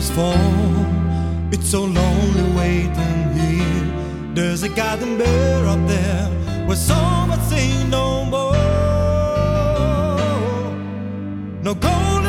Shadows fall, it's so lonely waiting here. There's a garden bear up there where some would say no more. No golden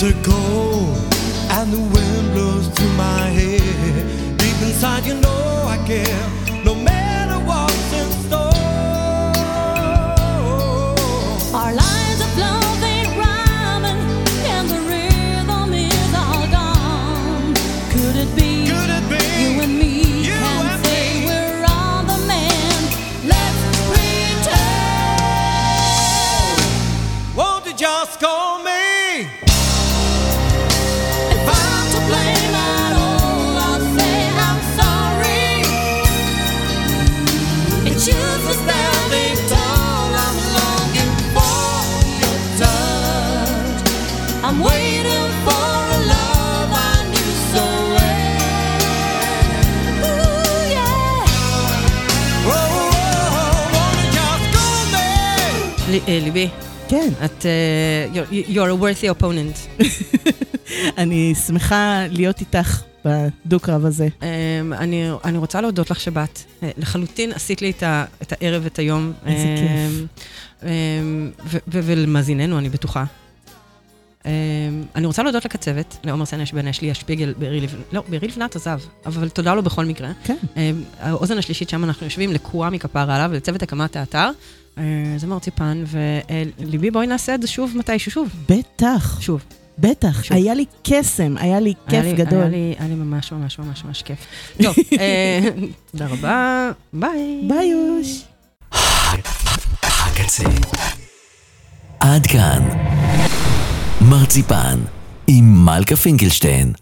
winter cold and the wind blows through my head. Deep inside, you know I care, ליבי, כן. את... אה, you're- you're a worthy opponent. [LAUGHS] אני שמחה להיות איתך בדו-קרב הזה. אמ, אני, אני רוצה להודות לך שבאת. אה, לחלוטין עשית לי את, ה, את הערב ואת היום. איזה כיף. אמ, אמ, ו- ו- ולמאזיננו, אני בטוחה. אמ, אני רוצה להודות לקצבת, לעומר סנש בן אשלי, השפיגל, בארי לבנת, לא, בארי לבנת עזב, אבל תודה לו בכל מקרה. כן. אמ, האוזן השלישית, שם אנחנו יושבים, לקועה מכפרה עליו, ולצוות הקמת האתר. אה, זה מרציפן, וליבי, בואי נעשה את זה שוב מתישהו, שוב. בטח, שוב. בטח. שוב. היה לי קסם, היה לי היה כיף לי- גדול. היה לי, היה לי ממש ממש ממש ממש כיף. טוב, אה, [LAUGHS] תודה רבה, ביי. ביי יוש. הקצה. עד כאן. מרציפן עם מלכה פינקלשטיין.